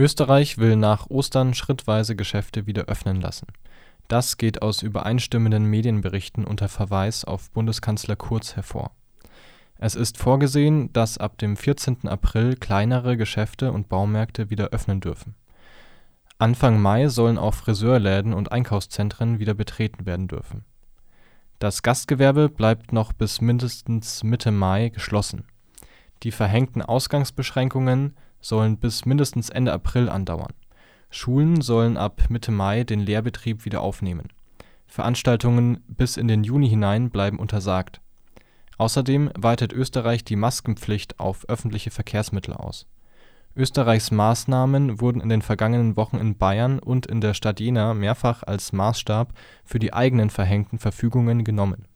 Österreich will nach Ostern schrittweise Geschäfte wieder öffnen lassen. Das geht aus übereinstimmenden Medienberichten unter Verweis auf Bundeskanzler Kurz hervor. Es ist vorgesehen, dass ab dem 14. April kleinere Geschäfte und Baumärkte wieder öffnen dürfen. Anfang Mai sollen auch Friseurläden und Einkaufszentren wieder betreten werden dürfen. Das Gastgewerbe bleibt noch bis mindestens Mitte Mai geschlossen. Die verhängten Ausgangsbeschränkungen sollen bis mindestens Ende April andauern. Schulen sollen ab Mitte Mai den Lehrbetrieb wieder aufnehmen. Veranstaltungen bis in den Juni hinein bleiben untersagt. Außerdem weitet Österreich die Maskenpflicht auf öffentliche Verkehrsmittel aus. Österreichs Maßnahmen wurden in den vergangenen Wochen in Bayern und in der Stadt Jena mehrfach als Maßstab für die eigenen verhängten Verfügungen genommen